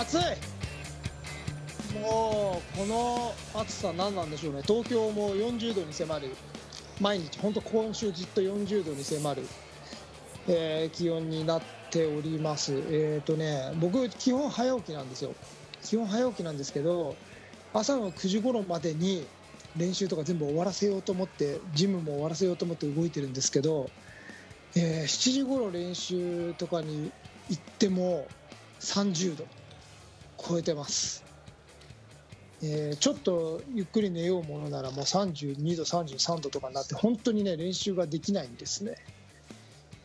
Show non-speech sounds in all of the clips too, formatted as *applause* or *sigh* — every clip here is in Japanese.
暑い。もうこの暑さ何なんでしょうね。東京も40度に迫る。毎日本当今週ずっと40度に迫る、えー気温になっております。えっ、とね僕基本早起きなんですよ。基本早起きなんですけど朝の9時頃までに練習とか全部終わらせようと思ってジムも終わらせようと思って動いてるんですけど、えー7時頃練習とかに行っても30度。超えてます、えーちょっとゆっくり寝ようものならもう32度33度とかになって本当にね練習ができないんですね。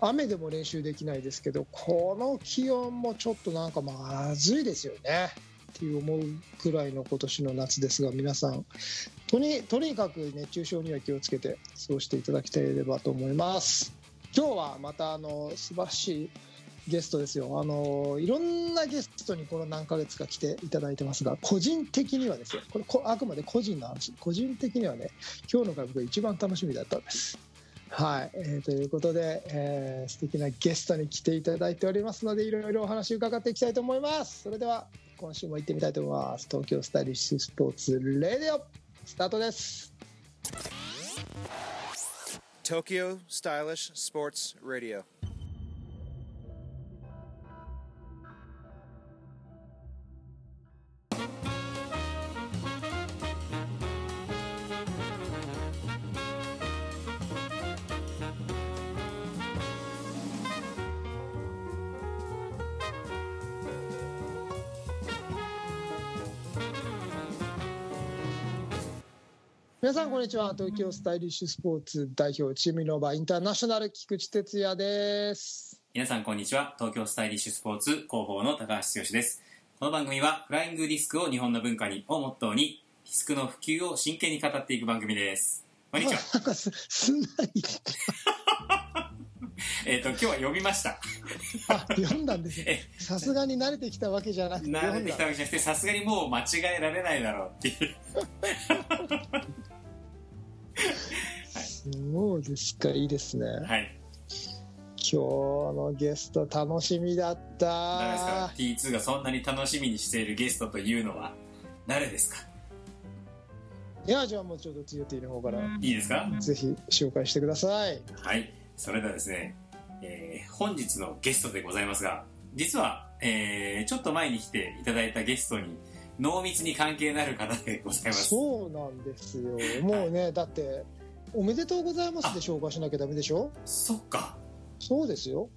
雨でも練習できないですけどこの気温もちょっとなんかまずいですよね。っていう思うくらいの今年の夏ですが皆さんとにとにかく熱中症には気をつけて過ごしていただきたいればと思います。今日はまたあの素晴らしいゲストですよ。あのいろんなゲストにこの何ヶ月か来ていただいてますが個人的にはですよ。これこあくまで個人の話。個人的にはね今日の回僕が一番楽しみだったんです。はい、えーということで、えー素敵なゲストに来ていただいておりますのでいろいろお話伺っていきたいと思います。それでは今週も行ってみたいと思います。東京スタイリッシュスポーツレディオスタートです。Tokyo Stylish Sports Radio. 皆さんこんにちは。東京スタイリッシュスポーツ代表チームイノーバーインターナショナル菊池哲也です。皆さんこんにちは。東京スタイリッシュスポーツ広報の高橋剛です。この番組はフライングディスクを日本の文化にをモットーにディスクの普及を真剣に語っていく番組です。こんにちは。*laughs* なんかすすんなり。*laughs* えっと今日は読みました。あ読んだんですさすがに慣れてきたわけじゃなくて慣れてきたわけじゃなくてさすがにもう間違えられないだろうっていう *laughs* そうですか。いいですね。はい今日のゲスト楽しみだっ誰ですか？た T2 がそんなに楽しみにしているゲストというのは？誰ですか？いやじゃあもうちょっとつよティの方からいいですか？ぜひ紹介してください。はい。それではですね、えー本日のゲストでございますが実は、えーちょっと前に来ていただいたゲストに濃密に関係のある方でございます。そうなんですよ。もうねだっておめでとうございますで紹介しなきゃダメでしょ？そっか。そうですよ、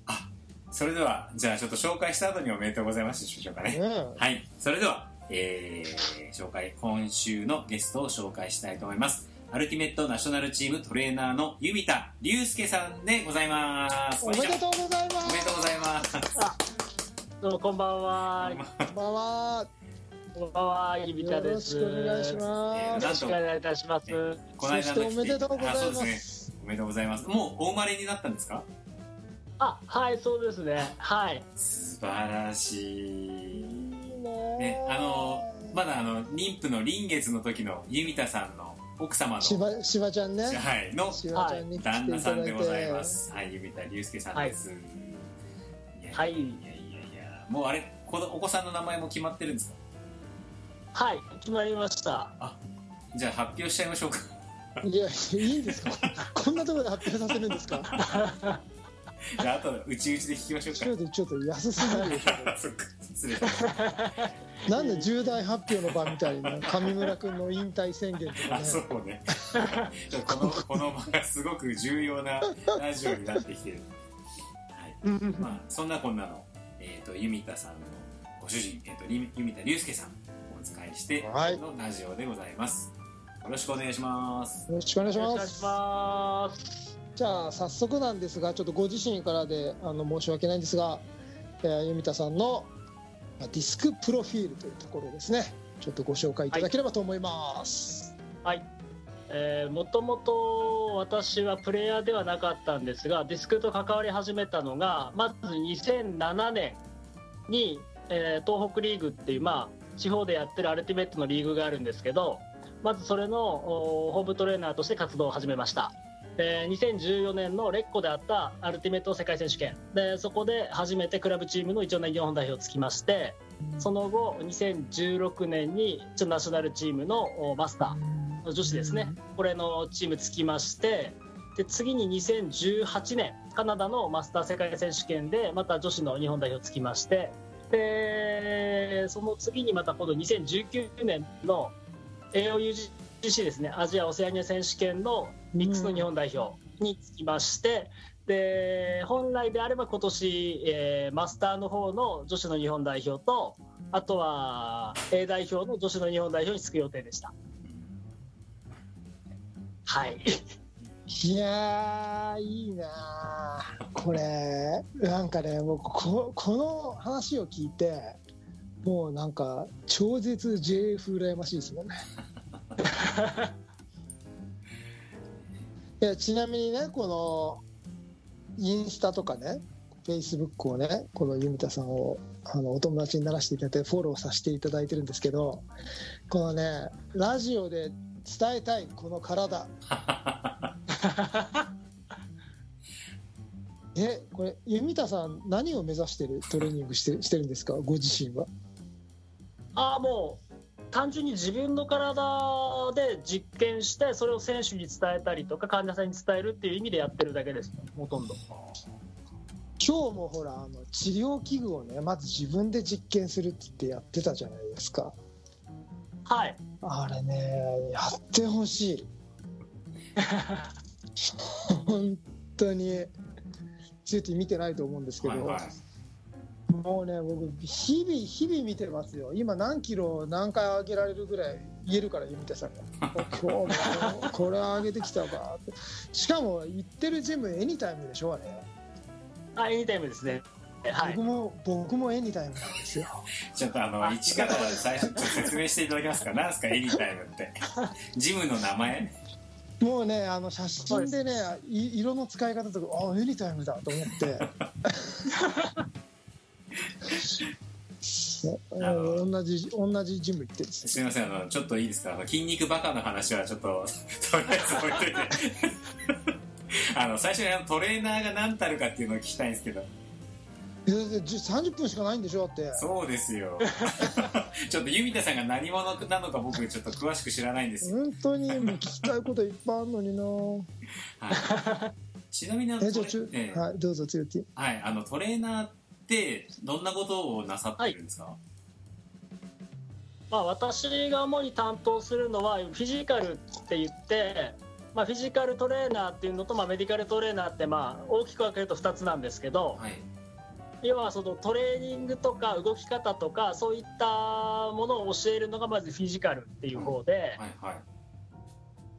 それではじゃあちょっと紹介した後におめでとうございますでしょうかね。ねはい。それでは、えー紹介今週のゲストを紹介したいと思います。アルティメットナショナルチームトレーナーの弓田隆介さんでございます。おめでとうございます。おめでとうございます。どうもこんばんは。こんばんはこんばんは、ゆびたよろしです。くお願いしよます。ろしくお願いいたします。この間のそしておめでとうございます。おめでとうございます。もうお生まれになったんですか？あ、はい、そうですね。はい。素晴らしい。いいねねあのまだあの妊婦の臨月の時の弓田さんの奥様のしばしばちゃんね。はいのしばちゃんに来て旦那さんでございます。はい弓田隆介さんです、い、やはいいやいやいや。もうあれこのお子さんの名前も決まってるんですか？はい、決まりました。じゃあ発表しちゃいましょうか。いやいいんですか？*laughs* こんなところで発表させるんですか？*laughs* じゃああとうちうちで聞きましょうか。ちょっとちょっと安すぎるでしょ。あ *laughs* そっか失礼。なんで重大発表の場みたいな上村君の引退宣言とかあねそうね。このこの場がすごく重要なラジオになってきてる。はい。まあそんなこんなの、えー、と弓田さんのご主人、えー、とり弓田隆介さん使いしてはい。のラジオでございます、よろしくお願いします。よろしくお願いします。じゃあ早速なんですがちょっとご自身からであの申し訳ないんですが、えー、弓田さんのまあディスクプロフィールというところですね。ちょっとご紹介いただければと思います、はい。えー、もともと私はプレイヤーではなかったんですが、ディスクと関わり始めたのが、まず2007年に、えー東北リーグっていう、まあ、地方でやってるアルティメットのリーグがあるんですけど、まずそれのホームトレーナーとして活動を始めました。で2014年のレッコであったアルティメット世界選手権でそこで初めてクラブチームの一応日本代表をつきましてその後2016年にナショナルチームのマスター女子ですねこれのチームつきましてで次に2018年カナダのマスター世界選手権でまた女子の日本代表つきましてでその次にまた今度2019年の AOUGC ですねアジア・オセアニア選手権のミックスの日本代表につきまして、で本来であれば今年、えーマスターの方の女子の日本代表とあとは A 代表の女子の日本代表につく予定でした。はいいやいいなこれなんかね僕ここの話を聞いてもうなんか超絶 JF 羨ましいですもんね。いやちなみにねこのインスタとかねフェイスブックをねこのユミタさんをあのお友達にならせていただいてフォローさせていただいてるんですけどこのねラジオで伝えたいこの体。*laughs* *laughs* えこれ弓田さん何を目指してるトレーニングしてしてるんですか？ご自身は。ああもう単純に自分の体で実験してそれを選手に伝えたりとか患者さんに伝えるっていう意味でやってるだけですほとんど。今日もほらあの治療器具をねまず自分で実験するって言ってやってたじゃないですか。はい。あれねやってほしい *laughs* 本当について見てないと思うんですけど、はいはい。もうね僕日々日々見てますよ。今何キロ何回上げられるぐらい言えるから弓田さんが。今日もこれ上げてきたかって。しかも行ってるジムエニタイムでしょあれ、あエニタイムですね。はい。僕も僕もエニタイムなんですよ。ちょっとあの一から最初説明していただけますか？何ですかエニタイムって。ジムの名前？もうねあの写真でねい色の使い方とかあエニタイムだと思って。*laughs* 同じ同じジム行ってですね。すみませんあのちょっといいですか？あの筋肉バカの話はちょっと *laughs* とりあえず置いといて。*laughs* あの最初にあのトレーナーが何たるかっていうのを聞きたいんですけど30分しかないんでしょだって。そうですよ。*laughs* ちょっと弓田さんが何者なのか僕ちょっと詳しく知らないんです。よ、本当にもう聞きたいこといっぱいあるのにな。はい、ちなみにあのえじゃええ。はいどうぞ強気はい、あのトレーナーってどんなことをなさってるんですか、まあ、私が主に担当するのはフィジカルって言って、まあ、フィジカルトレーナーっていうのと、まあ、メディカルトレーナーってまあ大きく分けると2つなんですけどはい要はそのトレーニングとか動き方とかそういったものを教えるのがまずフィジカルっていう方ではいはい。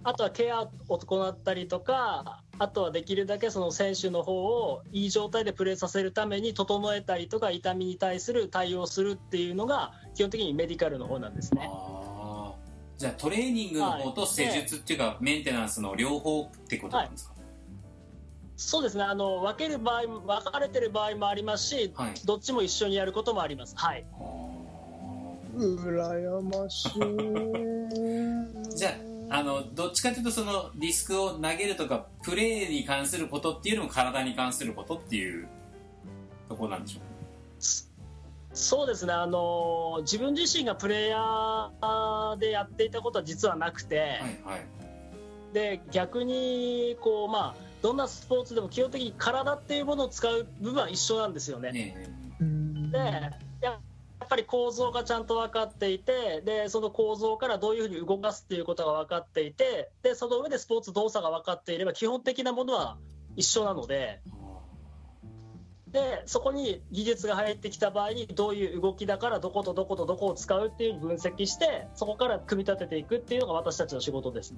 あとはケアを行ったりとかあとはできるだけその選手の方をいい状態でプレーさせるために整えたりとか痛みに対する対応するっていうのが基本的にメディカルの方なんですね。じゃあトレーニングの方と施術っていうか、メンテナンスの両方ってことなんですか？そうですね。あの分ける場合も分かれてる場合もありますし、はい、どっちも一緒にやることもあります。はい。羨ましい。じゃああのどっちかというとそのディスクを投げるとかプレーに関することっていうのも体に関することっていうところなんでしょうそうですね。あの自分自身がプレイヤーでやっていたことは実はなくて、はいはい。で逆にこうまあどんなスポーツでも基本的に体っていうものを使う部分は一緒なんですよね。ねでやっぱり構造がちゃんと分かっていてでその構造からどういうふうに動かすっていうことが分かっていてでその上でスポーツ動作が分かっていれば基本的なものは一緒なのででそこに技術が入ってきた場合にどういう動きだからどことどことどこを使うっていう分析してそこから組み立てていくっていうのが私たちの仕事です。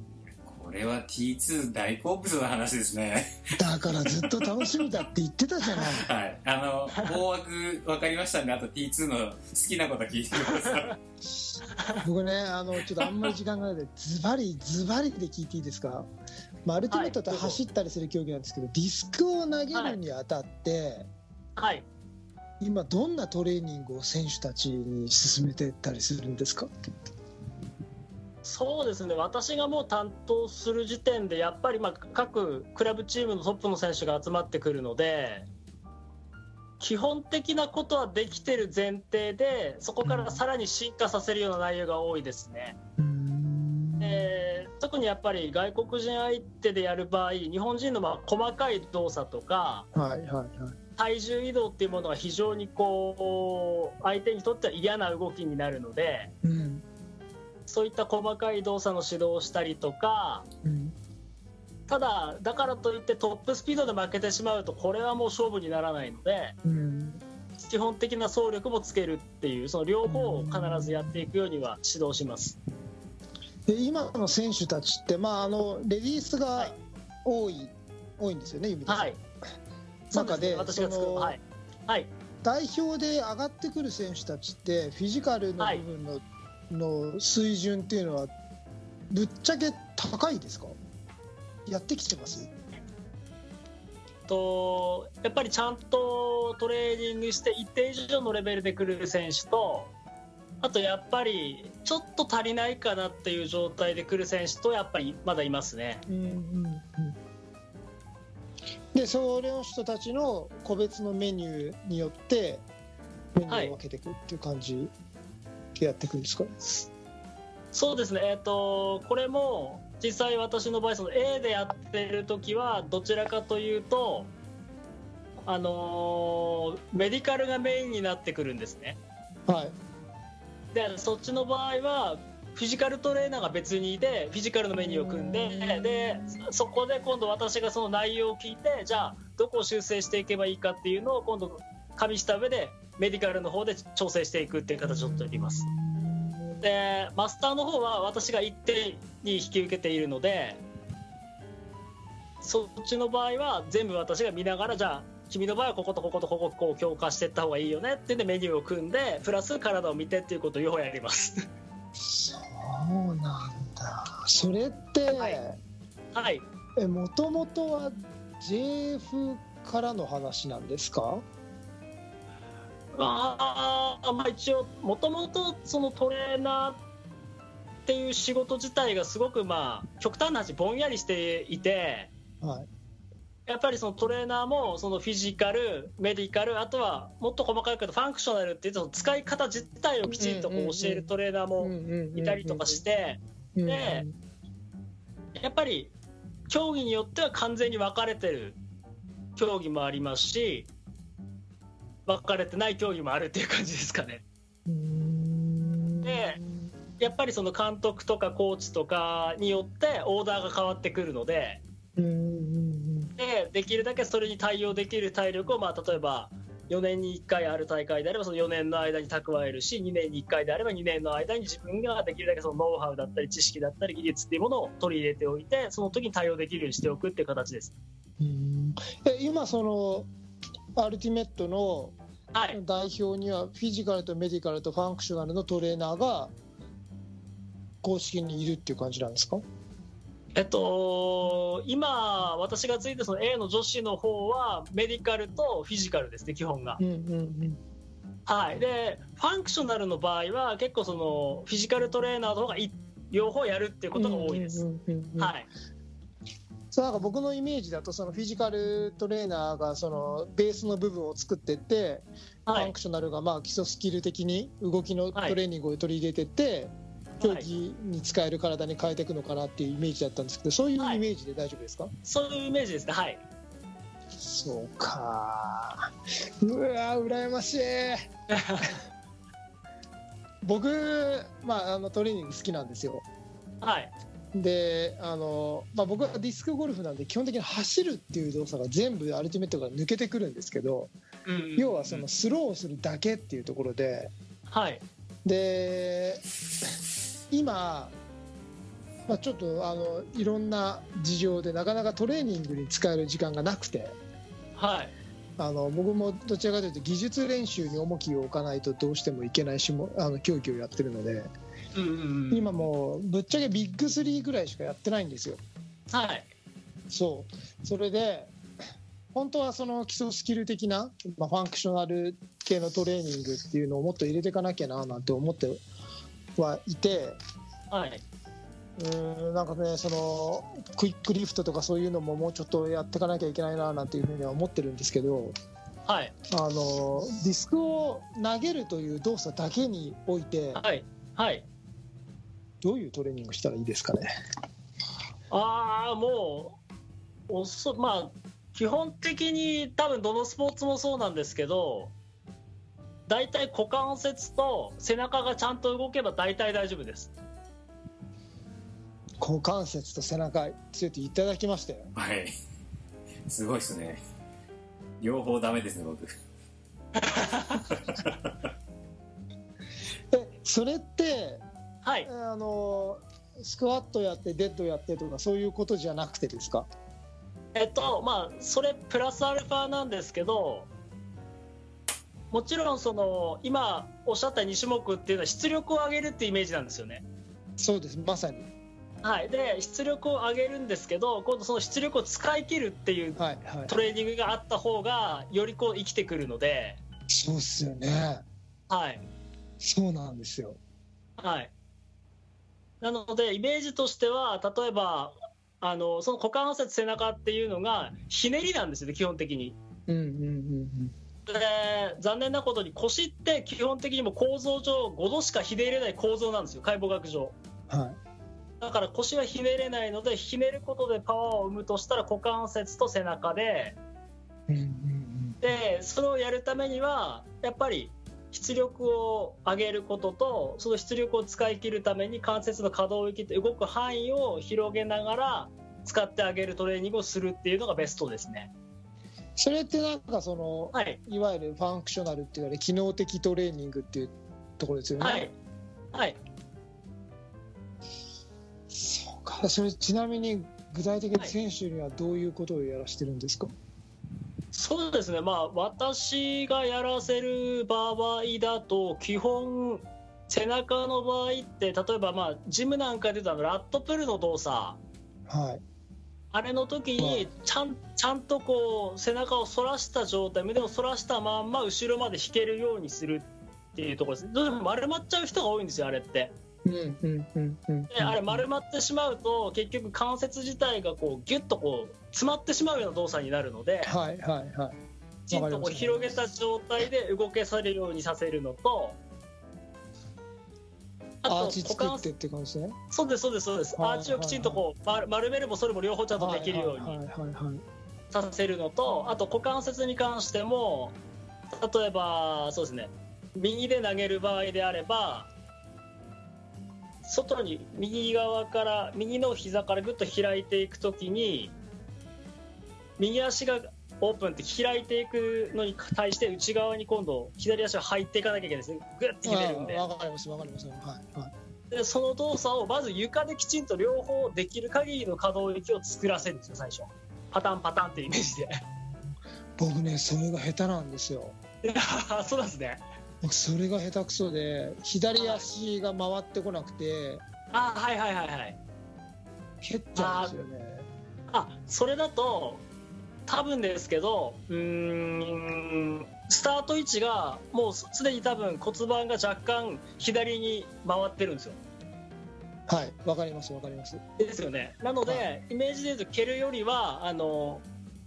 これは T2 大好物の話ですね。だからずっと楽しみだって言ってたじゃない。*laughs* はい。あの大枠分かりましたんであと T2 の好きなこと聞いてください僕ねあのちょっとあんまり時間がないのでズバリズバリで聞いていいですか、まあ、アルティメットって走ったりする競技なんですけど、ディスクを投げるにあたって、はい。今どんなトレーニングを選手たちに進めてったりするんですか？そうですね。私がもう担当する時点でやっぱりまあ各クラブチームのトップの選手が集まってくるので基本的なことはできてる前提でそこからさらに進化させるような内容が多いですね。で特にやっぱり外国人相手でやる場合日本人のまあ細かい動作とかはいはいはい。体重移動っていうものが非常にこう相手にとっては嫌な動きになるのでうんそういった細かい動作の指導をしたりとかうん。ただだからといってトップスピードで負けてしまうとこれはもう勝負にならないのでうん。基本的な走力もつけるっていうその両方を必ずやっていくようには指導します。で今の選手たちって、まあ、あのレディースが多い、多いんですよね、指はい。中でね私が作るはい。はい。代表で上がってくる選手たちってフィジカルの部分の,、の水準っていうのはぶっちゃけ高いですか？やってきてます？とやっぱりちゃんとトレーニングして一定以上のレベルで来る選手とあとやっぱりちょっと足りないかなっていう状態で来る選手とやっぱりまだいますね。うんうんうん。でそれの人たちの個別のメニューによってメニューを分けていくっていう感じ？でやっていくんですか、そうですね、えー、とこれも実際私の場合その A でやってる時はどちらかというと、あのーメディカルがメインになってくるんですね。はい。でそっちの場合はフィジカルトレーナーが別にいてフィジカルのメニューを組んででそこで今度私がその内容を聞いてじゃあどこを修正していけばいいかっていうのを今度加味した上でメディカルの方で調整していくっていう形をとります。でマスターの方は私が一定に引き受けているのでそっちの場合は全部私が見ながらじゃあ君の場合はこことこことこここう強化していった方がいいよねってんでメニューを組んでプラス体を見てっていうことを両方やります。そうなんだそれって、はいはいえもともとは JF からの話なんですか？あーまあ一応もともとそのトレーナーっていう仕事自体がすごくまあ極端な話ぼんやりしていてはい。やっぱりそのトレーナーもそのフィジカルメディカルあとはもっと細かいけどファンクショナルっていうその使い方自体をきちんとこう教えるトレーナーもいたりとかしてうん。でやっぱり競技によっては完全に分かれてる競技もありますし分かれてない競技もあるっていう感じですかね。うんでやっぱりその監督とかコーチとかによってオーダーが変わってくるのででできるだけそれに対応できる体力を、まあ、例えば4年に1回ある大会であればその4年の間に蓄えるし2年に1回であれば2年の間に自分ができるだけそのノウハウだったり知識だったり技術っていうものを取り入れておいてその時に対応できるようにしておくっていう形です。うんえ今そのアルティメットのはい、代表にはフィジカルとメディカルとファンクショナルのトレーナーが公式にいるっていう感じなんですか？えっと、今、私がついてその A の女子の方はメディカルとフィジカルですね、基本が。うんうんはい、でファンクショナルの場合は結構そのフィジカルトレーナーの方がい両方やるっていうことが多いです。そうなんか僕のイメージだとそのフィジカルトレーナーがそのベースの部分を作ってって、はい。ファンクショナルがまあ基礎スキル的に動きのトレーニングを取り入れてって、競技に使える体に変えていくのかなっていうイメージだったんですけどそういうイメージで大丈夫ですか、そういうイメージですね。はい。そうかうわ羨ましい。*laughs* 僕、まあ、あのトレーニング好きなんですよ。はい。であの、まあ、僕はディスクゴルフなんで基本的に走るっていう動作が全部アルティメットから抜けてくるんですけどうん要はそのスローするだけっていうところではい。で今、まあ、ちょっとあのいろんな事情でなかなかトレーニングに使える時間がなくてはい。あの僕もどちらかというと技術練習に重きを置かないとどうしてもいけない種目あの競技をやってるのでうんうんうん。今もうぶっちゃけビッグ3ぐらいしかやってないんですよ。はい。そうそれで本当はその基礎スキル的な、まあ、ファンクショナル系のトレーニングっていうのをもっと入れていかなきゃななんて思ってはいてはい。うんなんかねそのクイックリフトとかそういうのももうちょっとやっていかなきゃいけないななんていうふうには思ってるんですけどはいあのディスクを投げるという動作だけにおいてはいはいどういうトレーニングしたらいいですかね？ああもうおそまあ基本的に多分どのスポーツもそうなんですけど大体股関節と背中がちゃんと動けば大体大丈夫です股関節と背中ついていただきましたよ。はい。すごいっすね。両方ダメですね、僕。*laughs* えそれってはい。あのスクワットやってデッドやってとかそういうことじゃなくてですか？えっとまあそれプラスアルファなんですけどもちろんその今おっしゃった2種目っていうのは出力を上げるってイメージなんですよね。そうです。まさに。はい。で出力を上げるんですけど今度その出力を使い切るっていうトレーニングがあった方がよりこう生きてくるので。そうっすよね。はい。そうなんですよ。はいなのでイメージとしては例えばあのその股関節背中っていうのがひねりなんですよね基本的に。うんうんうんで残念なことに腰って基本的にも構造上5度しかひねれない構造なんですよ解剖学上。うんはい。だから腰はひねれないのでひねることでパワーを生むとしたら股関節と背中で。うんうん。でそれをやるためにはやっぱり出力を上げることとその出力を使い切るために関節の可動域って動く範囲を広げながら使ってあげるトレーニングをするっていうのがベストですね。それってなんかそのはい、いわゆるファンクショナルって言われる機能的トレーニングっていうところですよね。はい、はい、そうか。それちなみに具体的に選手にはどういうことをやらしてるんですか？そうですね、まあ、私がやらせる場合だと、基本、背中の場合って、例えば、まあ、ジムなんかで言うとラットプルの動作、はい。あれの時にちゃん、ちゃんとこう背中を反らした状態、胸を反らしたまんま後ろまで引けるようにするっていうところです。どうしても丸まっちゃう人が多いんですよ、あれって。うんうんうんうん。であれ丸まってしまうと結局関節自体がこうギュッとこう詰まってしまうような動作になるので、はいはいはい。きちんとこう広げた状態で動けされるようにさせるのと、あとアーチ作股関ってって感じね。そうですそうですそうです、はいアーチをきちんとこう丸丸めるもそれも両方ちゃんとできるように。させるのと、あと股関節に関しても例えばそうですね右で投げる場合であれば外に右側から右の膝からぐっと開いていくときに右足がオープンって開いていくのに対して内側に今度左足が入っていかなきゃいけないですねグッてひねるんであーわかりますわかります。はいはい。でその動作をまず床できちんと両方できる限りの可動域を作らせるんですよ最初パタンパタンってイメージで僕ねそれが下手なんですよ。*laughs* そうなんですね僕それが下手くそで左足が回ってこなくてあはいはいはいはい蹴っちゃうんですよね。あそれだと多分ですけどうーんスタート位置がもうすでに多分骨盤が若干左に回ってるんですよはいわかりますわかります。ですよねなので、はイメージで言うと蹴るよりはあの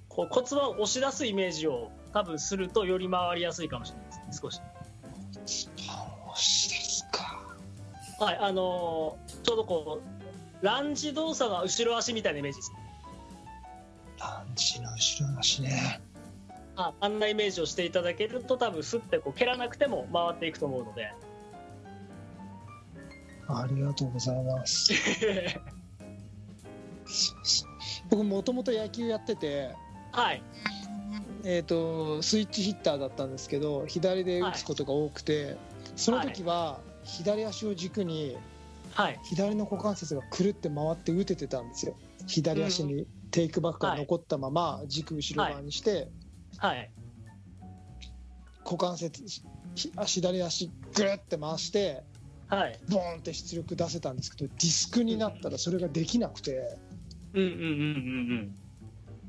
こう骨盤を押し出すイメージを多分するとより回りやすいかもしれないです少し。はいあのちょうどこうランジ動作が後ろ足みたいなイメージです。ランチの後ろ足ね。ああんなイメージをしていただけると多分スッてこう蹴らなくても回っていくと思うので。ありがとうございます。*laughs* 僕もともと野球やってて、はいえー、とスイッチヒッターだったんですけど左で打つことが多くて、その時は左足を軸にはい。左の股関節がくるって回って打ててたんですよ。左足にテイクバックが残ったまま軸後ろ側にして、はい。股関節ひ左足ぐるって回してはい。ボーンって出力出せたんですけどディスクになったらそれができなくて。うんうんうんうん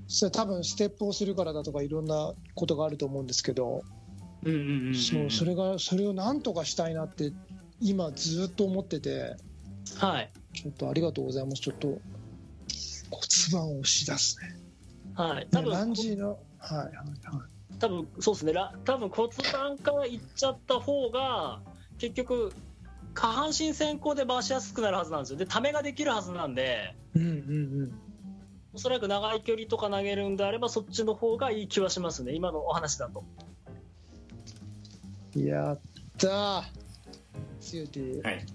それ多分ステップをするからだとかいろんなことがあると思うんですけど、うんうんうんうんそうそれがそれをなんとかしたいなって今ずっと思っててはい。ちょっとありがとうございます。ちょっと骨盤を押し出すね。はい、多分ランジのはいはいはい。多分そうですね。ら多分骨盤からいっちゃった方が結局下半身先行で回しやすくなるはずなんですよ。でためができるはずなんで。うんうんおそらく長い距離とか投げるんであればそっちの方がいい気はしますね。今のお話だと。うんやったー。シューティーはい。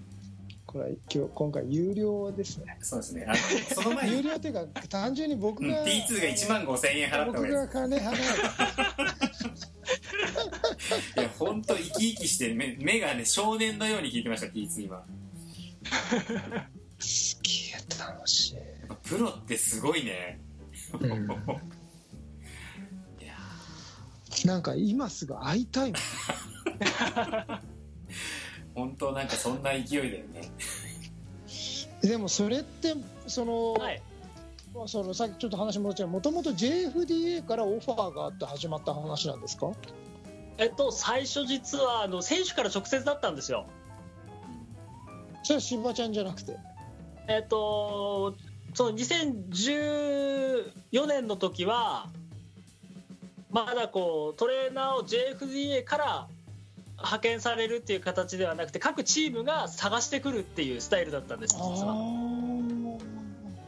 これ今日今回有料ですね。そうですね。あのその前に、有料っていうか単純に僕うん、が、T2 が1万5000円払った方僕がいいが金払う。いや本当生き生きして目目がね少年のように聞いてました T2 今すげえ楽しい、プロってすごいね。うん、*laughs* いやなんか今すぐ会いたいもん。*laughs* 本当なんかそんな勢いだよね。でもそれってその、はい。そのさっきちょっと話戻っちゃう。もともと JFDA からオファーがあって始まった話なんですか？えっと最初実はあの選手から直接だったんですよ。それはしばちゃんじゃなくて。えっとその2014年の時はまだこうトレーナーを JFDA から派遣されるっていう形ではなくて各チームが探してくるっていうスタイルだったんです実は。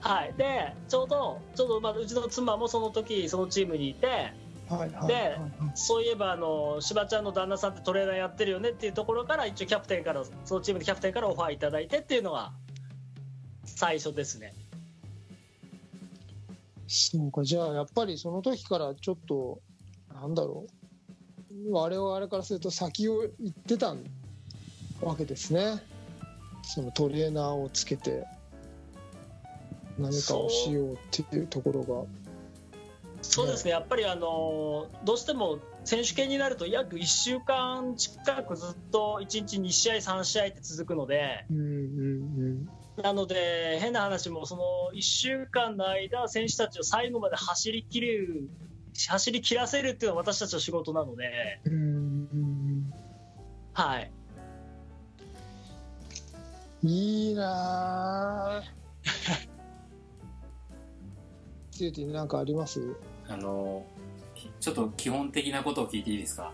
はい、でちょうどちょうどまあうちの妻もその時そのチームにいてはいはいでそういえばあの柴ちゃんの旦那さんってトレーナーやってるよねっていうところから一応キャプテンからそのチームのキャプテンからオファーいただいてっていうのが最初ですね。そうかじゃあやっぱりその時からちょっとなんだろう。我々からすると先を行ってたわけですね。そのトレーナーをつけて何かをしようっていうところが。そうですね。やっぱりあのどうしても選手権になると約1週間近くずっと1日2試合3試合って続くのでうんうんなので変な話もその1週間の間選手たちを最後まで走り切る走り切らせるっていうのは私たちの仕事なので、はい、いいなぁ。つゆてぃなんかあります？あのきちょっと基本的なことを聞いていいですか？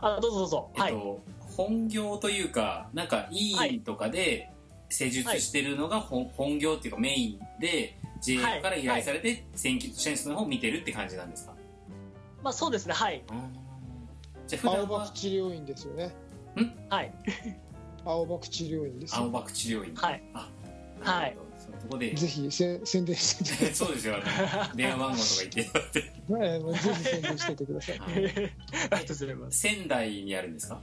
あどうぞどうぞ、はい、えっと、本業というかなんか委員とかで施術してるのが本,、本業っていうかメインで JF から依頼されて選手の方を見てるって感じなんですか、まあそうですね。はい。じゃあ普青葉段は区治療院ですよね。はい。*laughs* 青葉区治療院ですよ。青葉区治療院。はい。あはい。そのとこで。ぜひせ宣伝してて *laughs* そうですよあの電話番号とか言ってもらってはい。もうぜひ宣伝しててください。はい。ありがとうございます。仙台にあるんですか、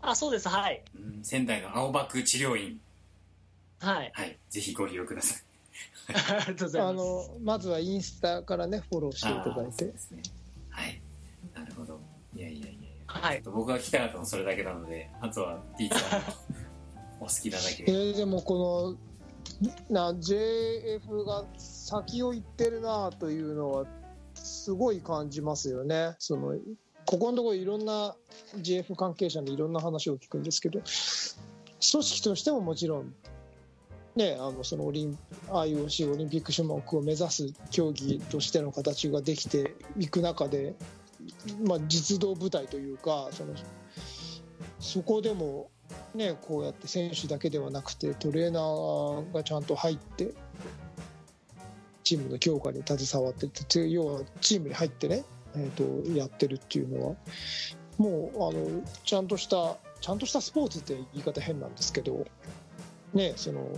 あそうです。はい。うん、仙台の青葉区治療院はい。はい。ぜひご利用ください。*laughs* ありがとうございます。あのまずはインスタからねフォローしていただいて。ですねはい。なるほど。いやいやいやいや。はい。僕が聞きたかったのはそれだけなのであとは T さんのお好きなだけ。*laughs* えーでもこのな JF が先を行ってるなというのはすごい感じますよね。そのここのところいろんな JF 関係者にいろんな話を聞くんですけど組織としてももちろんね、あのそのオリン IOC オリンピック種目を目指す競技としての形ができていく中で、まあ、実動部隊というかそのそこでも、ね、こうやって選手だけではなくてトレーナーがちゃんと入ってチームの強化に携わってて要はチームに入ってね、えー、とやってるっていうのはもうあのちゃんとしたちゃんとしたスポーツって言い方変なんですけどねその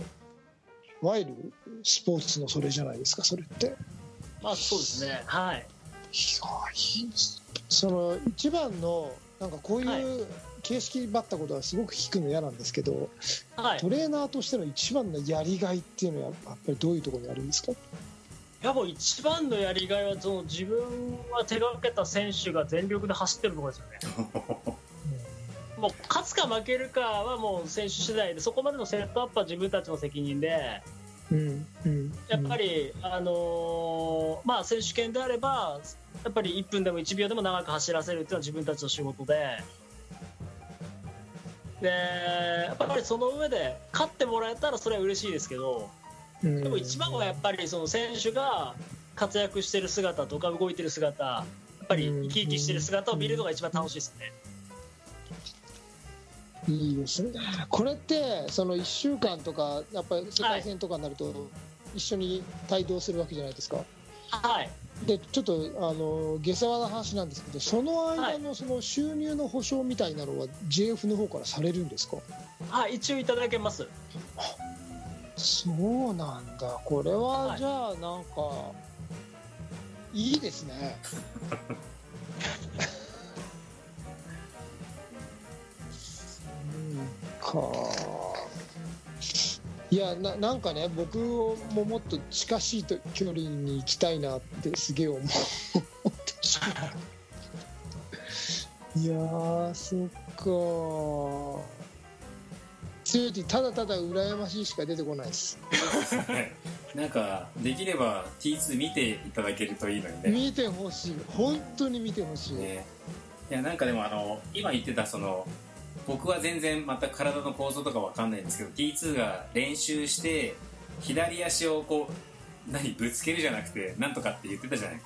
わゆるスポーツのそれじゃないですかそれって。まあそうですね。はい。いやい。いですその一番のなんかこういう形式ばったことはすごく聞くの嫌なんですけど、はい。トレーナーとしての一番のやりがいっていうのはやっぱりどういうところにあるんですか？いやもう一番のやりがいはその自分は手がけた選手が全力で走ってるところですよね。もう勝つか負けるかはもう選手次第でそこまでのセットアップは自分たちの責任でうんうんやっぱり、あのーまあ、選手権であればやっぱり1分でも1秒でも長く走らせるっていうのは自分たちの仕事ででやっぱりその上で勝ってもらえたらそれは嬉しいですけどででも一番はやっぱりその選手が活躍してる姿とか動いてる姿やっぱり生き生きしてる姿を見るのが一番楽しいですね。いいですね。これってその1週間とかやっぱり世界戦とかになると一緒に帯同するわけじゃないですか。はい。でちょっとあの下世話な話なんですけどその間のその収入の保証みたいなのは JF の方からされるんですか？はい、一応いただけます。そうなんだ。これははい。じゃあなんか、い、いですね *laughs* うんか。いやななんかね僕ももっと近しいと距離に行きたいなってすげえ思ってしまういやーそっか強いただただ羨ましいしか出てこないです。*laughs* なんかできれば T2 見ていただけるといいのにね。見てほしい。本当に見てほしい、ね。いやなんかでもあの今言ってたその僕は全然また体の構造とかわかんないんですけど T2 が練習して左足をこう何ぶつけるじゃなくてなんとかって言ってたじゃない？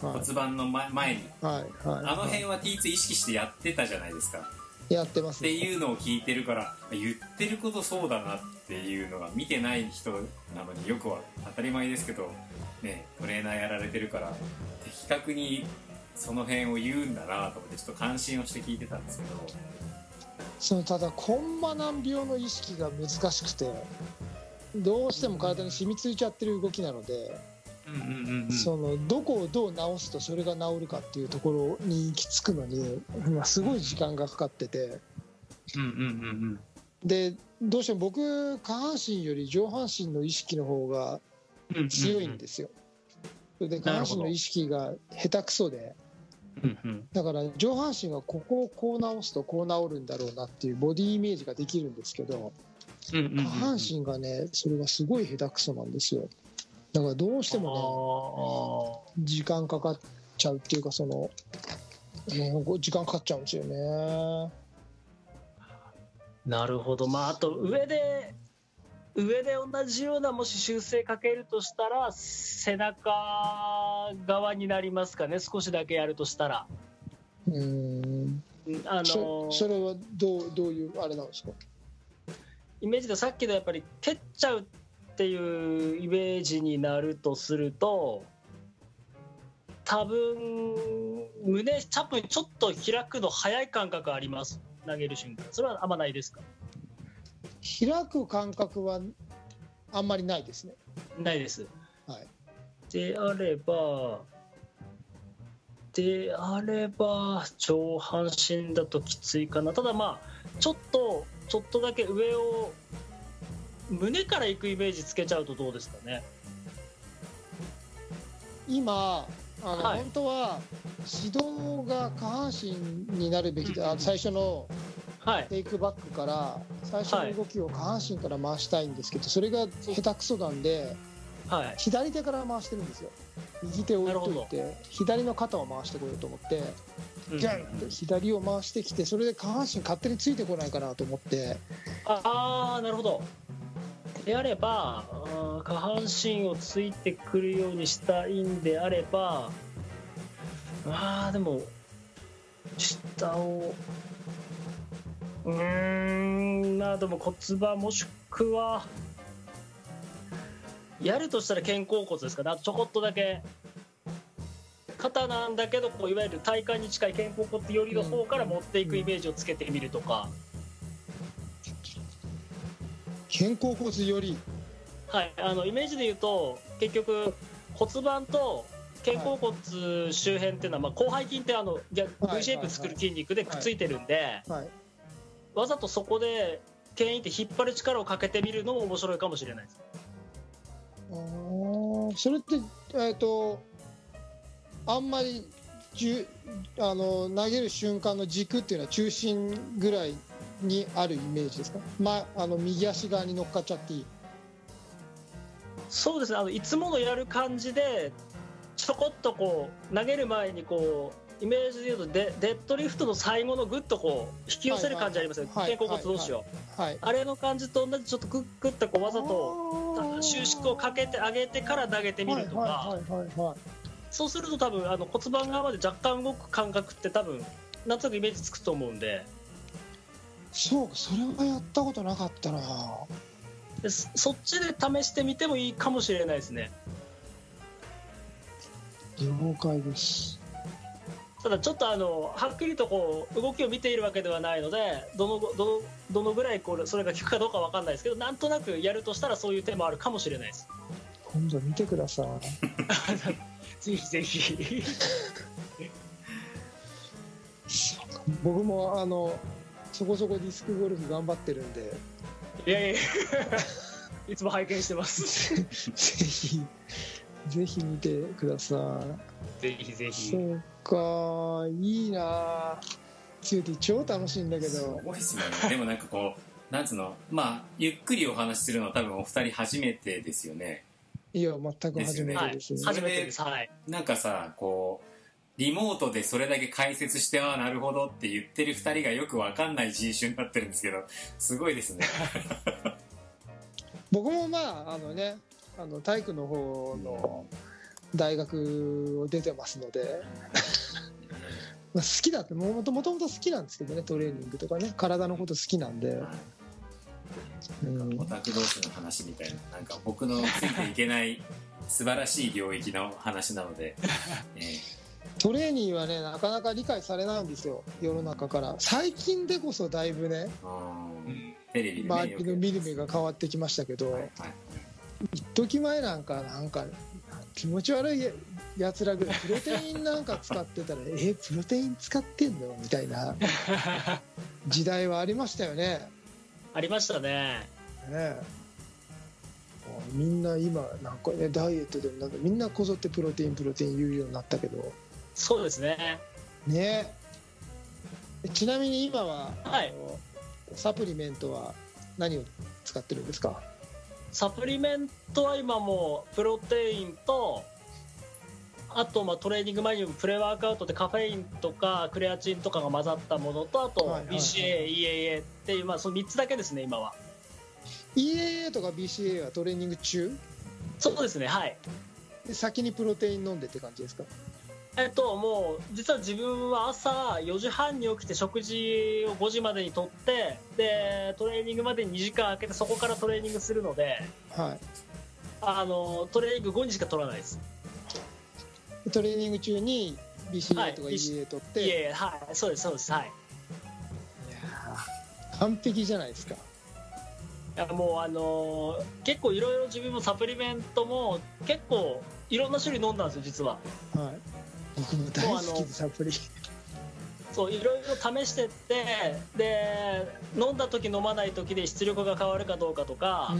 骨盤の前前に。はいはい。あの辺は T2 意識してやってたじゃないですか。やってますっていうのを聞いてるから言ってることそうだなっていうのが見てない人なのによくは当たり前ですけどねトレーナーやられてるから的確にその辺を言うんだなと思ってちょっと感心をして聞いてたんですけどそのただコンマ難病の意識が難しくてどうしても体に染みついちゃってる動きなので、うんうんうんそのどこをどう治すとそれが治るかっていうところに行き着くのに、まあ、すごい時間がかかってて。うんうんうんでどうしても僕下半身より上半身の意識の方がうん強いんですよ。で下半身の意識が下手くそでうんうん。だから上半身はここをこう直すとこう治るんだろうなっていうボディイメージができるんですけどうんうんうん下半身がねそれがすごい下手くそなんですよ。だからどうしてもね時間かかっちゃうっていうかその時間かかっちゃうんですよね。なるほど、まあ、あと上で上で同じようなもし修正かけるとしたら背中側になりますかね。少しだけやるとしたら。うん。あそのそれはどうどういうあれなんですか？イメージでさっきのやっぱり蹴っちゃうっていうイメージになるとすると多分胸多分ちょっと開くの早い感覚あります。投げる瞬間。それはあんまないですか？開く感覚はあんまりないですね。ないです。はい。であればであれば上半身だときついかな。ただまあちょっとちょっとだけ上を胸から行くイメージつけちゃうとどうですかね。今あの、はい。本当は指導が下半身になるべきだ、うんうん最初のはい。テイクバックから最初の動きを下半身から回したいんですけど、それが下手くそなんではい。左手から回してるんですよ。右手を置いとないるて左の肩を回してこようと思ってギャンって左を回してきてそれで下半身勝手についてこないかなと思って。ああなるほど。であれば下半身をついてくるようにしたいんであればあーでも下をうーんまあでも骨盤もしくはやるとしたら肩甲骨ですか。ねあとちょこっとだけ肩なんだけどこういわゆる体幹に近い肩甲骨寄りの方から持っていくイメージをつけてみるとか。肩甲骨より？はい、あのイメージで言うと結局骨盤と肩甲骨周辺っていうのは、まあ、広背筋ってあの V シェイプ作る筋肉でくっついてるんで、はいわざとそこで牽引って引っ張る力をかけてみるのも面白いかもしれないです。それってえっ、とあんまりじゅあの投げる瞬間の軸っていうのは中心ぐらいにあるイメージですか、まあ、あの右足側に乗っかっちゃっていい。そうですね。あのいつものやる感じでちょこっとこう投げる前にこうイメージで言うとデデッドリフトの最後のグッとこう引き寄せる感じありますよ、はいはい肩甲骨同士を、はいあれの感じと同じちょっとグッグッとこうわざと収縮をかけてあげてから投げてみるとか、そうすると多分あの骨盤側まで若干動く感覚って多分なんとなくイメージつくと思うんで。そうかそれはやったことなかったな。でそそっちで試してみてもいいかもしれないですね。了解ですただちょっとあのはっきりとこう動きを見ているわけではないのでどのどのどのぐらいこれそれが効くかどうかわかんないですけどなんとなくやるとしたらそういう手もあるかもしれないです。今度見てください。*laughs* ぜひぜひ。僕もあのそこそこディスクゴルフ頑張ってるんで。いやいや。いつも拝見してます。*laughs* ぜひぜひ見てくださぜひぜいひ。そうかいいなつゆて超楽しいんだけすどごいっすね。でもなんかこう *laughs* なんつうの？まあゆっくりお話しするのは多分お二人初めてですよね。いや全く初めはいてですね。初めてです。はい。なんかさこうリモートでそれだけ解説してああなるほどって言ってる二人がよくわかんない人種になってるんですけどすごいですね。*laughs* 僕もまああのねあの体育の方の大学を出てますので、*laughs* まあ、好きだってもともと好きなんですけどねトレーニングとかね。体のこと好きなんで、うん。オタク同士の話みたいななんか僕のついていけない素晴らしい領域の話なので、*laughs* えトレーニーはねなかなか理解されないんですよ。世の中から。最近でこそだいぶね。ーうん。テレビでね周りの見る目が変わってきましたけど、はいはい一時前なんかなんか気持ち悪いやつらぐらいプロテインなんか使ってたらえプロテイン使ってんの？みたいな *laughs* 時代はありましたよね。ありましたね。ねえ。みんな今なんかねダイエットでもなんかみんなこぞってプロテインプロテイン言うようになったけど。そうですね。ねえ。ちなみに今は、はい。サプリメントは何を使ってるんですか？サプリメントは今もうプロテインとあとまあトレーニング前にもプレワークアウトでカフェインとかクレアチンとかが混ざったものとあと BCA、EAA っていうまあその3つだけですね今は。EAA とか BCA はトレーニング中？そうですねはい。で先にプロテイン飲んでって感じですか？えっともう実は自分は朝4時半に起きて食事を5時までにとってでトレーニングまでに2時間空けてそこからトレーニングするのではい。あのトレーニング後にしか取らないです。トレーニング中には BCA い。とか EA 取って、いえいえはい。そうですそうですはい。いやー完璧じゃないですか。いやもうあのー結構いろいろ自分もサプリメントも結構いろんな種類飲んだんですよ実は。はい僕も大好きでサプリ。そういろいろ試してってで飲んだ時飲まない時で出力が変わるかどうかとか、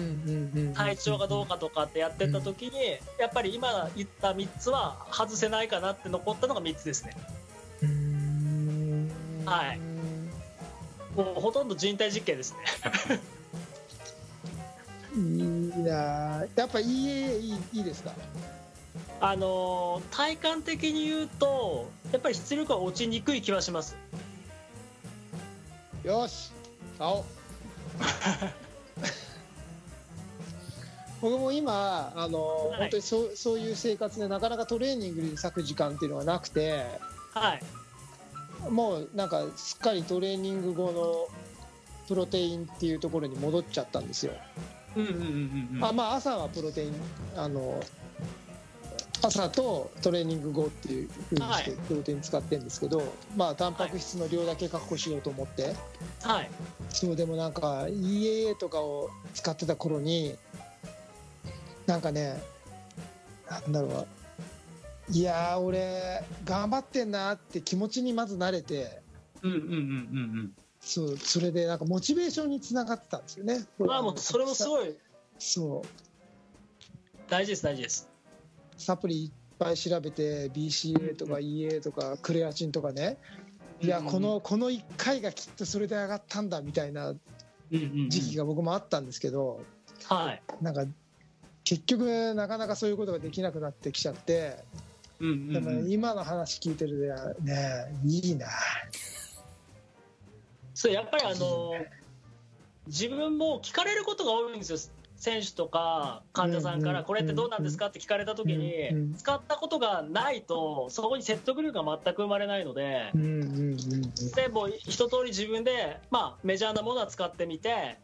体調がどうかとかってやってった時に、やっぱり今言った3つは外せないかなって残ったのが3つですね。はい。もうほとんど人体実験ですね。*laughs* いいなーやっぱ EA いいいいですか？あのー体感的に言うとやっぱり出力は落ちにくい気はします。よし青 *laughs* 僕も今あの、はい。本当にそうそういう生活でなかなかトレーニングに割く時間っていうのがなくてはい。もうなんかすっかりトレーニング後のプロテインっていうところに戻っちゃったんですよ、うんうんうんうんあまあ朝はプロテインあの朝とトレーニング後っていうふうにしてはいプロテイン使ってるんですけど、まあタンパク質の量だけ確保しようと思って、はい。そうでもなんか EAA とかを使ってた頃になんかねなんだろう。いやー俺頑張ってんなって気持ちにまず慣れてうんうんうんうんそうそれでなんかモチベーションにつながってたんですよね。うんまあもうそれもすいごい。そう。大事です大事ですサプリいっぱい調べて BCA とか EA とかクレアチンとかね。いやこのこの1回がきっとそれで上がったんだみたいな時期が僕もあったんですけどはい。なんか結局なかなかそういうことができなくなってきちゃってうんうんうん。今の話聞いてるとねいいな。そうやっぱりあの自分も聞かれることが多いんですよ選手とか患者さんからこれってどうなんですかって聞かれた時に使ったことがないとそこに説得力が全く生まれないのででもう一通り自分で、まあ、メジャーなものは使ってみて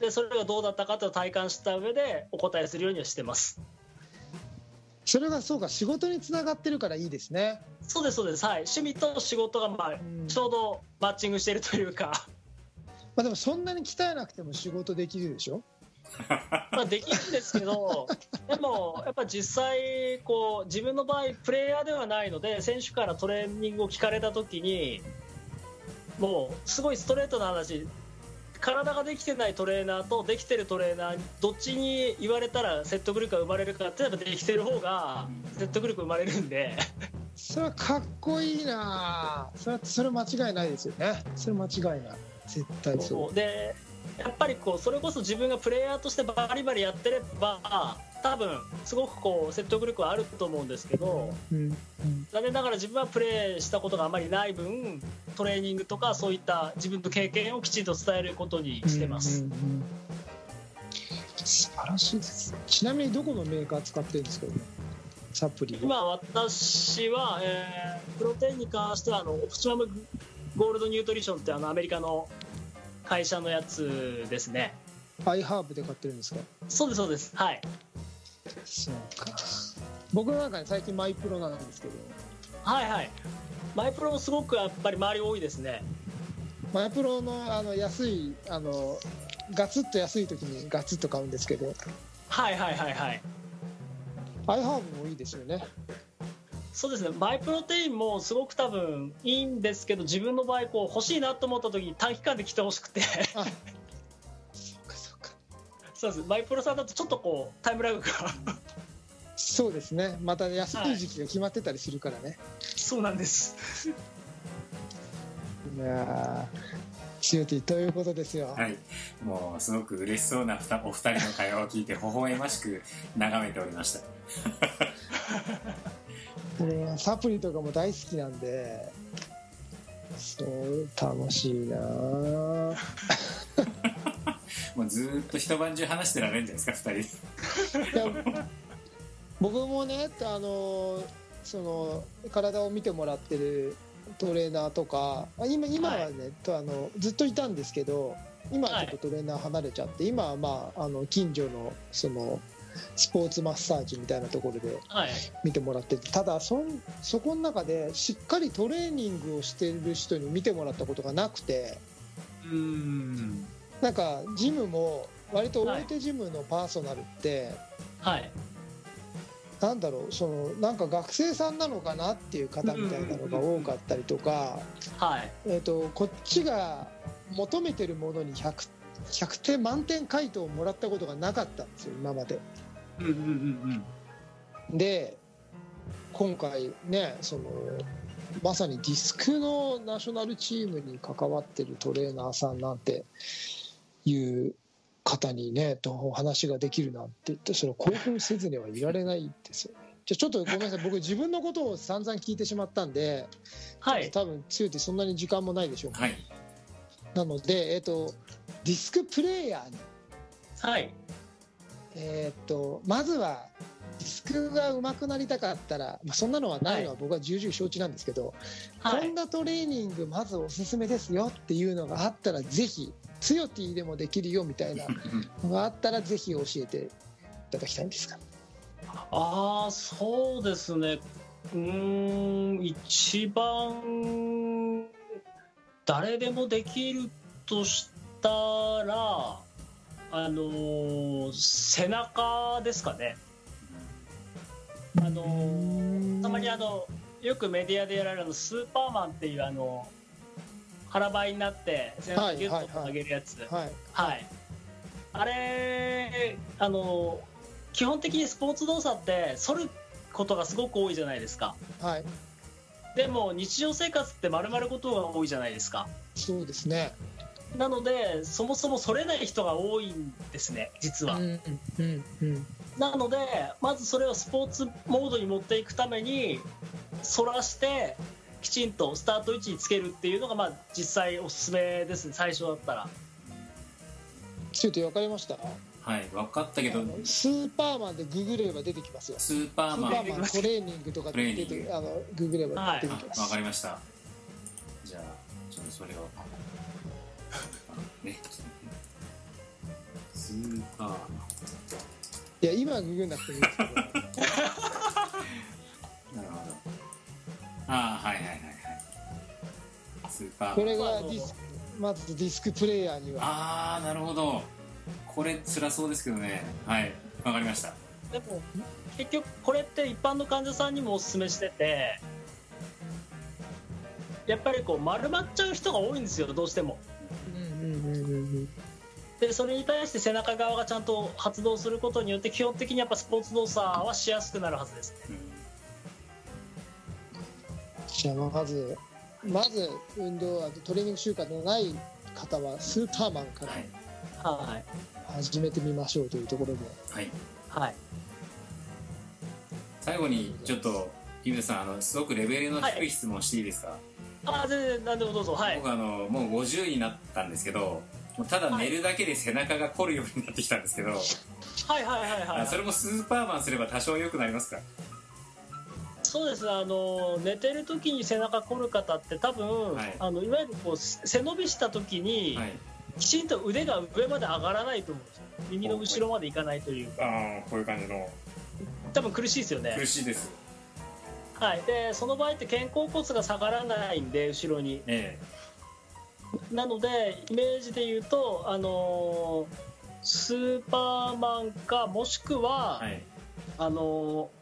でそれがどうだったかと体感した上でお答えするようにはしてます。それがそうか仕事につながってるからいいですね。そうですそうです。はい。趣味と仕事が、まあん、ちょうどマッチングしているというか、まあでもそんなに鍛えなくても仕事できるでしょ？*laughs* まあ、できるんですけどでもやっぱ実際こう自分の場合プレイヤーではないので選手からトレーニングを聞かれた時にもうすごいストレートな話体ができてないトレーナーとできてるトレーナーどっちに言われたら説得力が生まれるかってやっぱできてる方が説得力生まれるんで。それはかっこいいなそれはそれ間違いないですよね。それ間違いない。絶対そう。でやっぱりこうそれこそ自分がプレイヤーとしてバリバリやってれば多分すごくこう説得力はあると思うんですけどうんうん。残念ながら自分はプレーしたことがあまりない分トレーニングとかそういった自分の経験をきちんと伝えることにしてます、うんうんうん。素晴らしいです。ちなみにどこのメーカー使ってるんですか？サプリ。は今私は、えープロテインに関してはあのオプティマムゴールドニュートリションってあのアメリカの会社のやつですね。アイハーブで買ってるんですか？そうですそうです。はい。そうか。僕の中で最近マイプロなんですけど。はいはい。マイプロもすごくやっぱり周り多いですね。マイプロのあの安いあのガツッと安い時にガツッと買うんですけど。はいはいはいはい。アイハーブもいいですよねそうですね。マイプロテインもすごく多分いいんですけど自分の場合こう欲しいなと思った時に短期間で来てほしくて。あ。そうかそうか。そうです。マイプロさんだとちょっとこうタイムラグが。そうですね。また安い時期が決まってたりするからね、そうなんです。い、やーシューティーということですよ、はい、もうすごく嬉しそうなお二人の会話を聞いて微笑ましく眺めておりました *laughs* うんサプリとかも大好きなんでそう楽しいなー *laughs* もうずーっと一晩中話してられるんじゃないですか二人。でいや僕もねあのその体を見てもらってるトレーナーとかあ今今はね、とあのずっといたんですけど今はちょっとトレーナー離れちゃって、今はまああの近所のそのスポーツマッサージみたいなところではい。見てもらっててただそんそこの中でしっかりトレーニングをしてる人に見てもらったことがなくてうーん。なんかジムも割と大手ジムのパーソナルって、はい。なんだろうそのなんか学生さんなのかなっていう方みたいなのが多かったりとか、はい。えー、とこっちが求めてるものに 100, 100点満点回答をもらったことがなかったんですよ今まで。うんうんうんうん。で今回ねそのまさにディスクのナショナルチームに関わってるトレーナーさんなんていう方にねとお話ができるなんて言ってそれ興奮せずにはいられないですよね。じゃあちょっとごめんなさい。僕自分のことを散々聞いてしまったんで、はい。多分強いてそんなに時間もないでしょうか、はい。なので、えっとディスクプレーヤーに、はいえっとまずはディスクが上手くなりたかったら、まあ、そんなのはないのは僕は重々承知なんですけど、はい。こんなトレーニングまずおすすめですよっていうのがあったらぜひツヨティでもできるよみたいな *laughs* のがあったらぜひ教えていただきたいんですが。ああそうですね。うーん一番誰でもできるとしたらあのー背中ですかね。あのーたまにあのよくメディアでやられるあのスーパーマンっていうあの腹ばいになって背中ギュッと上げるやつ、はいはい、あれあの基本的にスポーツ動作って反ることがすごく多いじゃないですか。はい。でも日常生活って丸まることが多いじゃないですか。そうですねなのでそもそも反れない人が多いんですね実は、うんうんうんなのでまずそれをスポーツモードに持っていくために反らしてきちんとスタート位置につけるっていうのがまあ実際おすすめですね最初だったら。ちょっと分かりました？はい分かったけど。スーパーマンでググれば出てきますよ。スーパーマン。スーパーマントレーニングとかで出てあのググれば出てきまあす、わかりました。じゃあちょっとそれをね。スーパー。いや今はググんなくてもいいですけど。*laughs* なるほど。ああはいはいはいはい。スーパー。これがディスクまずディスクプレイヤーには。ああなるほど。これ辛そうですけどね。はいわかりました。でも結局これって一般の患者さんにもおすすめしててやっぱりこう丸まっちゃう人が多いんですよどうしてもでそれに対して背中側がちゃんと発動することによって基本的にやっぱスポーツ動作はしやすくなるはずですね。うんじゃあまずまず運動あとトレーニング習慣のない方はスーパーマンかはい。らはい。始めてみましょうというところで。はい。はい。最後にちょっと井口さんあのすごくレベルの低い質問していいですか、あ全然何でもどうぞ。はい。僕あのもう50になったんですけどただ寝るだけで背中が凝るようになってきたんですけど、はいはいはいはい。あそれもスーパーマンすれば多少良くなりますか？そうです。あの寝てる時に背中凝る方って多分、はい。い、あのいわゆるこう背伸びした時に、はい。きちんと腕が上まで上がらないと思うんですよ。耳の後ろまでいかないというか。ああこういう感じの。多分苦しいですよね。苦しいですはい。でその場合って肩甲骨が下がらないんで後ろに。えなのでイメージで言うとあのースーパーマンかもしくえは、はい。あのー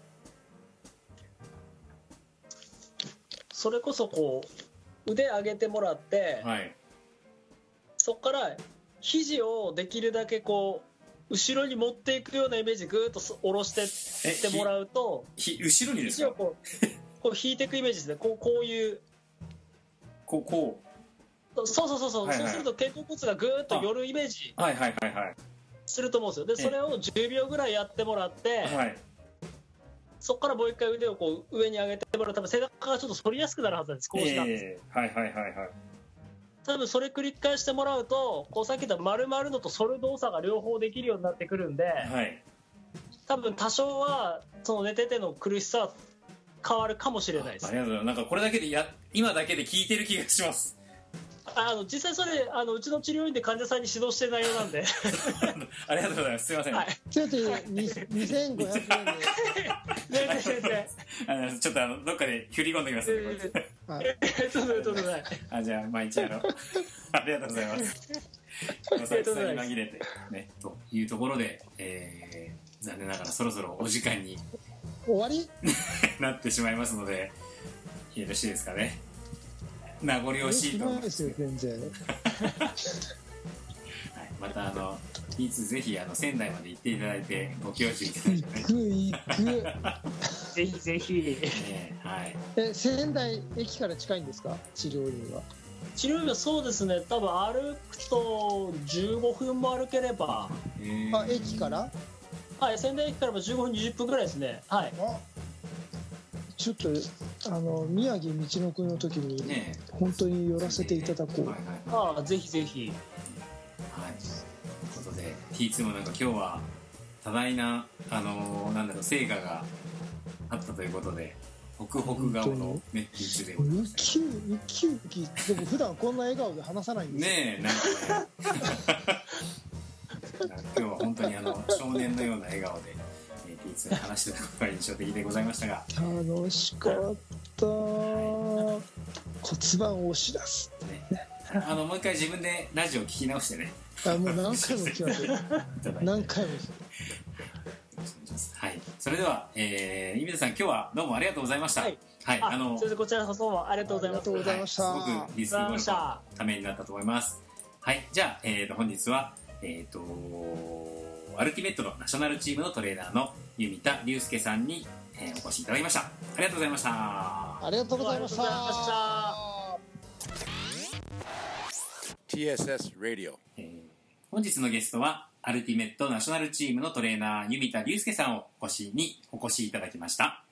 それこそこう腕上げてもらって、はい。そこから肘をできるだけこう後ろに持っていくようなイメージでぐーっと下ろしてえってもらうとひ後ろにですか？こうこう引いていくイメージですね。こうこういう。こうこそうそうそうそう、はいはい。そうすると肩甲骨がぐーっと寄るイメージうはいはいはいはい。すると思うんですよ。でええ。それを10秒ぐらいやってもらって、はい。そこからもう一回腕をこう上に上げてもらう。多分背中がちょっと反りやすくなるはずなんですこうした、ええはいはいはいはい多分それ繰り返してもらうとこうさっき言った丸々のと反る動作が両方できるようになってくるんで、はい。多分多少はその寝てての苦しさは変わるかもしれないです。ありがとうございます。なんかこれだけでや今だけで聞いてる気がしますあの実際それあのうちの治療院で患者さんに指導してる内容なんで。*laughs* ありがとうございます。すいません、はい。ちょっとに2500円で全然全然あのちょっとあのどっかで振り込んできますんで。全然はいちょっとちょっい。あじゃあ毎日あのありがとうございます。おささに紛れてねというところで、えー、残念ながらそろそろお時間に終わり？*laughs* なってしまいますのでよろしいですかね名残惜しいと思います。ないですよ全然はい、またあのいつぜひあの仙台まで行っていただいてご教授いただいてね。行く行くぜひぜひえーはいえ仙台駅から近いんですか？治療院は治療院はそうですね多分歩くと15分も歩ければ。えーあ駅から？はい仙台駅からも15分20分ぐらいですね。はい。あちょっとあの宮城道のくんの時にね本当に寄らせていただこう、はいはい。ああぜひぜひ。はい、ということで T2 もなんか今日は多大な、あのーなんだろう成果があったということでホクホク顔の、ね、T2 でございまウした。キウウキウキでも普段こんな笑顔で話さないんですよ。ねえなんかね。*laughs* 今日は本当にあの少年のような笑顔で、えー、T2 で話してたことが印象的でございましたが。楽しかった。骨盤を押し出すね。あのもう一回自分でラジオ聞き直してね。あもう何回も聞きます何回もはい、それでは、えー、イミさん今日はどうもありがとうございました。はい、はい、ああのこちらこそもありがとうございます。ありがとうございました。はいすごくリスクゴルフのたためになったと思います。はい。じゃあ、えー、と本日はえっ、とアルティメットのナショナルチームのトレーナーの弓田隆介さんに、えーお越しいただきましたありがとうございましたありがとうございましたました TSS Radio. えー本日のゲストはアルティメットナショナルチームのトレーナー、弓田隆介さんをお越しにお越しいただきました。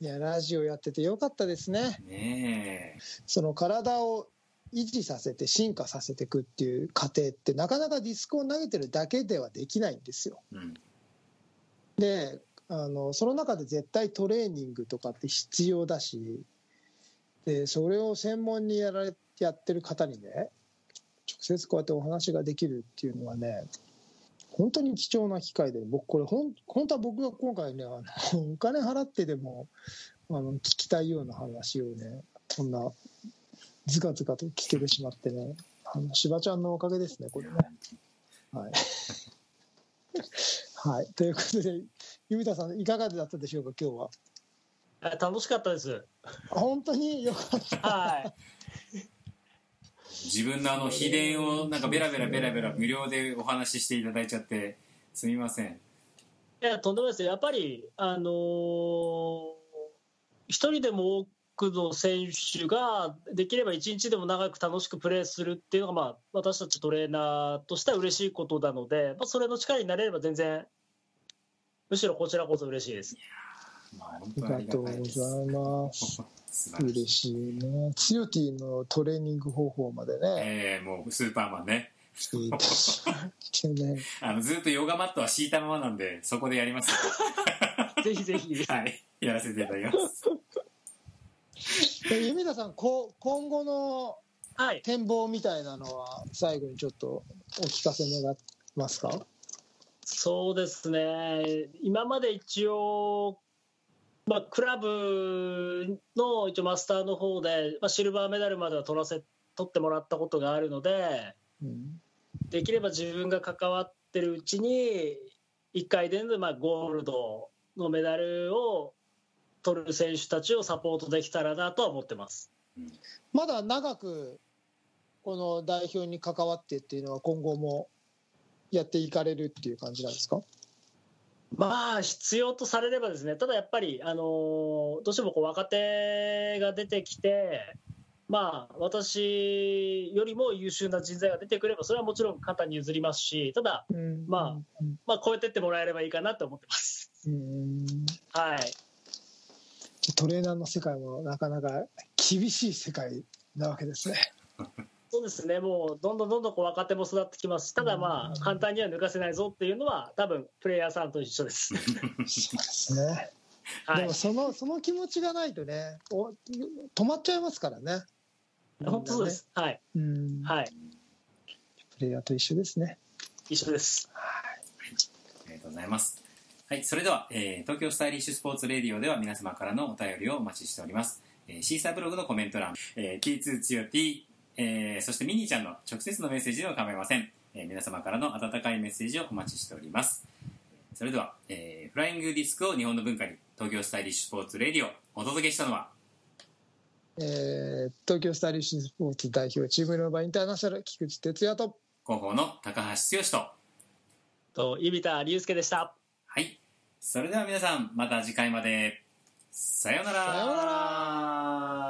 いやラジオやっててよかったですねねえ。その体を維持させて進化させていくっていう過程ってなかなかディスクを投げてるだけではできないんですようん。であのその中で絶対トレーニングとかって必要だしでそれを専門にやられやってる方にね直接こうやってお話ができるっていうのはね本当に貴重な機会で僕これほん本当は僕が今回ねあのお金払ってでもあの聞きたいような話をねこんなずかずかと聞けてしまってねあのしばちゃんのおかげですねこれね。はい *laughs* はい、ということで、弓田さん、いかがだったでしょうか、今日は。あ楽しかったです。あ本当に？よかった。はい。自分のあの秘伝をなんかベラベラベラベラ無料でお話ししていただいちゃってすみません。いや、とんでもないですよ。やっぱり、あのー一人でも多くの選手が、できれば一日でも長く楽しくプレーするっていうのが、まあ、私たちトレーナーとしては嬉しいことなので、まあ、それの力になれれば全然、むしろこちらこそ嬉しいです。まありがとうご。ざいます。嬉しいね。ツヨティのトレーニング方法までね、えー、もうスーパーマンね。あのずっとヨガマットは敷いたままなんでそこでやります。*laughs* ぜひぜひ。はい、やらせていただきます。で弓田さん、こう今後のはい。展望みたいなのは、最後にちょっとお聞かせ願えますか？そうですね、今まで一応、まあ、クラブの一応マスターの方で、まあ、シルバーメダルまでは取らせ取ってもらったことがあるので、うんできれば自分が関わってるうちに、1回でまあゴールドのメダルを取る選手たちをサポートできたらなとは思ってます。まだ長くこの代表に関わってっていうのは今後もやっていかれるっていう感じなんですか？まあ必要とされればですね、ただやっぱり、あのどうしてもこう若手が出てきて、まあ、私よりも優秀な人材が出てくれば、それはもちろん簡単に譲りますし、ただ、まあうん。まあ、超えてってもらえればいいかなと思ってます。うん。はい、トレーナーの世界もなかなか厳しい世界なわけですね。そうですね、もうどんどんどんどんこう若手も育ってきますし、ただまあ、簡単には抜かせないぞっていうのは、多分プレイヤーさんと一緒です。そうですね。*laughs* はいでも、そのその気持ちがないとね、お止まっちゃいますからね。本当そうです。はい、うん。はい、プレイヤーと一緒ですね。一緒です。ありがとうございます。はい、それでは、えー東京スタイリッシュスポーツレディオでは皆様からのお便りをお待ちしております。えーシーサーブログのコメント欄、えー、T2 つよ T、えーそしてミニーちゃんの直接のメッセージでも構いません。えー皆様からの温かいメッセージをお待ちしております。それでは、えーフライングディスクを日本の文化に、東京スタイリッシュスポーツレディオ、お届けしたのは、えー東京スタイリッシュスポーツ代表チームノーバーインターナショナル菊池哲也と広報の高橋剛と、と、井田隆介でした。それでは皆さん、また次回まで。さようなら。さようなら